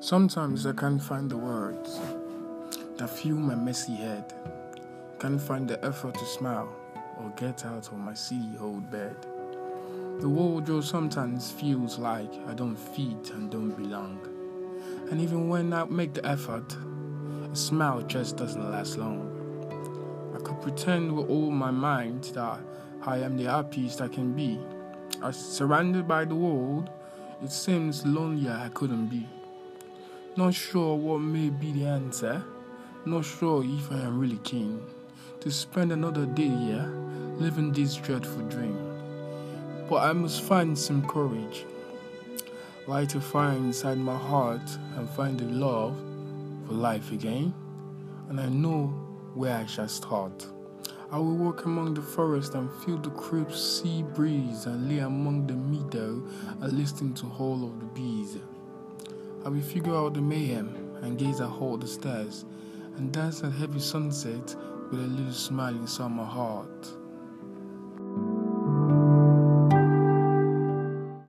Sometimes I can't find the words that fuel my messy head. Can't find the effort to smile or get out of my silly old bed. The wardrobe sometimes feels like I don't fit and don't belong. And even when I make the effort, a smile just doesn't last long. I could pretend with all my mind that I am the happiest I can be. As surrounded by the world, it seems lonelier I couldn't be. Not sure what may be the answer. Not sure if I am really keen to spend another day here living this dreadful dream. But I must find some courage, light a fire inside my heart, and find the love for life again. And I know where I shall start. I will walk among the forest and feel the crisp sea breeze and lay among the meadow and listen to all of the bees. I will figure out the mayhem and gaze at all the stars and dance at heavy sunset with a little smile inside my heart.